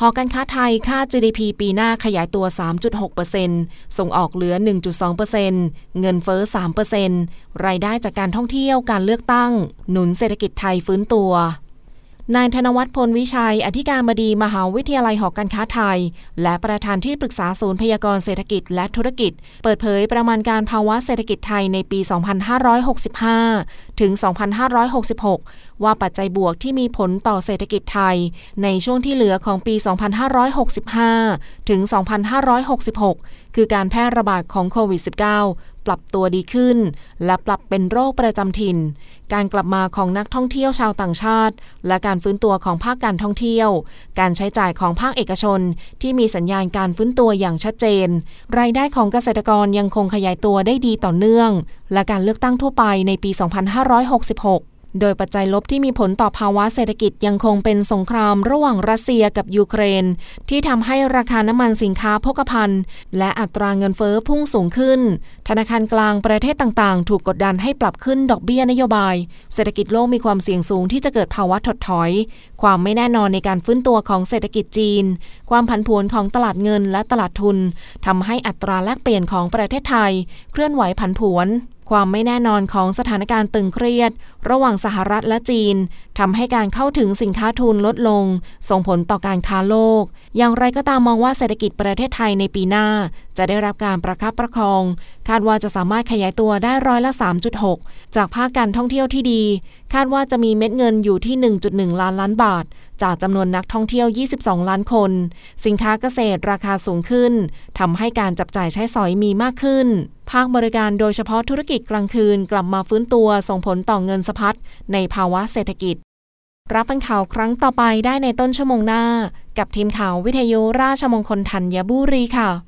หอการค้าไทยค่า GDP ปีหน้าขยายตัว 3.6%ส่งออกเหลือ 1.2%เงินเฟ้อ 3%รายได้จากการท่องเที่ยวการเลือกตั้ง หนุนเศรษฐกิจไทยฟื้นตัวนายธนวัฒน์พลวิชัย อธิการบดีมหาวิทยาลัยหอการค้าไทย และประธานที่ปรึกษาศูนย์พยากรณ์เศรษฐกิจและธุรกิจ เปิดเผยประมาณการภาวะเศรษฐกิจไทยในปี 2565 ถึง 2566 ว่าปัจจัยบวกที่มีผลต่อเศรษฐกิจไทย ในช่วงที่เหลือของปี 2565 ถึง 2566 คือการแพร่ระบาดของโควิด -19 ปรับตัวดีขึ้น และปรับเป็นโรคประจำถิ่น การกลับมาของนักท่องเที่ยวชาวต่างชาติ และการฟื้นตัวของภาคการท่องเที่ยว การใช้จ่ายของภาคเอกชน ที่มีสัญญาณการฟื้นตัวอย่างชัดเจน รายได้ของเกษตรกรยังคงขยายตัวได้ดีต่อเนื่อง และการเลือกตั้งทั่วไปในปี 2,5 2566 โดยปัจจัยลบที่มีผลต่อภาวะเศรษฐกิจยังคงเป็นสงครามระหว่างรัสเซียกับยูเครน ที่ทำให้ราคาน้ำมันสินค้าโภคภัณฑ์ และอัตราเงินเฟอ้อพุ่งสูงขึ้น ธนาคารกลางประเทศต่างๆ ถูกกดดันให้ปรับขึ้นดอกเบี้ยนโยบาย เศรษฐกิจโลกมีความเสี่ยงสูงที่จะเกิดภาวะถดถอย ความไม่แน่นอนในการฟื้นตัวของเศรษฐกิจจีน ความผันผวนของตลาดเงินและตลาดทุนทำให้อัตราแลกเปลี่ยนของประเทศไทย เคลื่อนไหวผันผวน ความไม่แน่นอนของสถานการณ์ตึงเครียด ระหว่างสหรัฐและจีนทำให้การเข้าถึงสินค้าทุนลดลง ส่งผลต่อการค้าโลก อย่างไรก็ตามมองว่าเศรษฐกิจประเทศไทยในปีหน้า จะได้รับการประคับประคอง คาดว่าจะสามารถขยายตัวได้ร้อยละ 3.6 จากภาคการท่องเที่ยวที่ดี คาดว่าจะมีเม็ดเงินอยู่ที่ 1.1 ล้านล้านบาท จากจำนวนนักท่องเที่ยว 22 ล้านคน สินค้าเกษตรราคาสูงขึ้นทำให้การจับจ่ายใช้สอยมีมากขึ้น ภาคบริการโดยเฉพาะธุรกิจกลางคืนกลับมาฟื้นตัวส่งผลต่อเงินสะพัดในภาวะเศรษฐกิจ รับฟังข่าวครั้งต่อไปได้ในต้นชั่วโมงหน้า กับทีมข่าววิทยุราชมงคลธัญบุรีค่ะ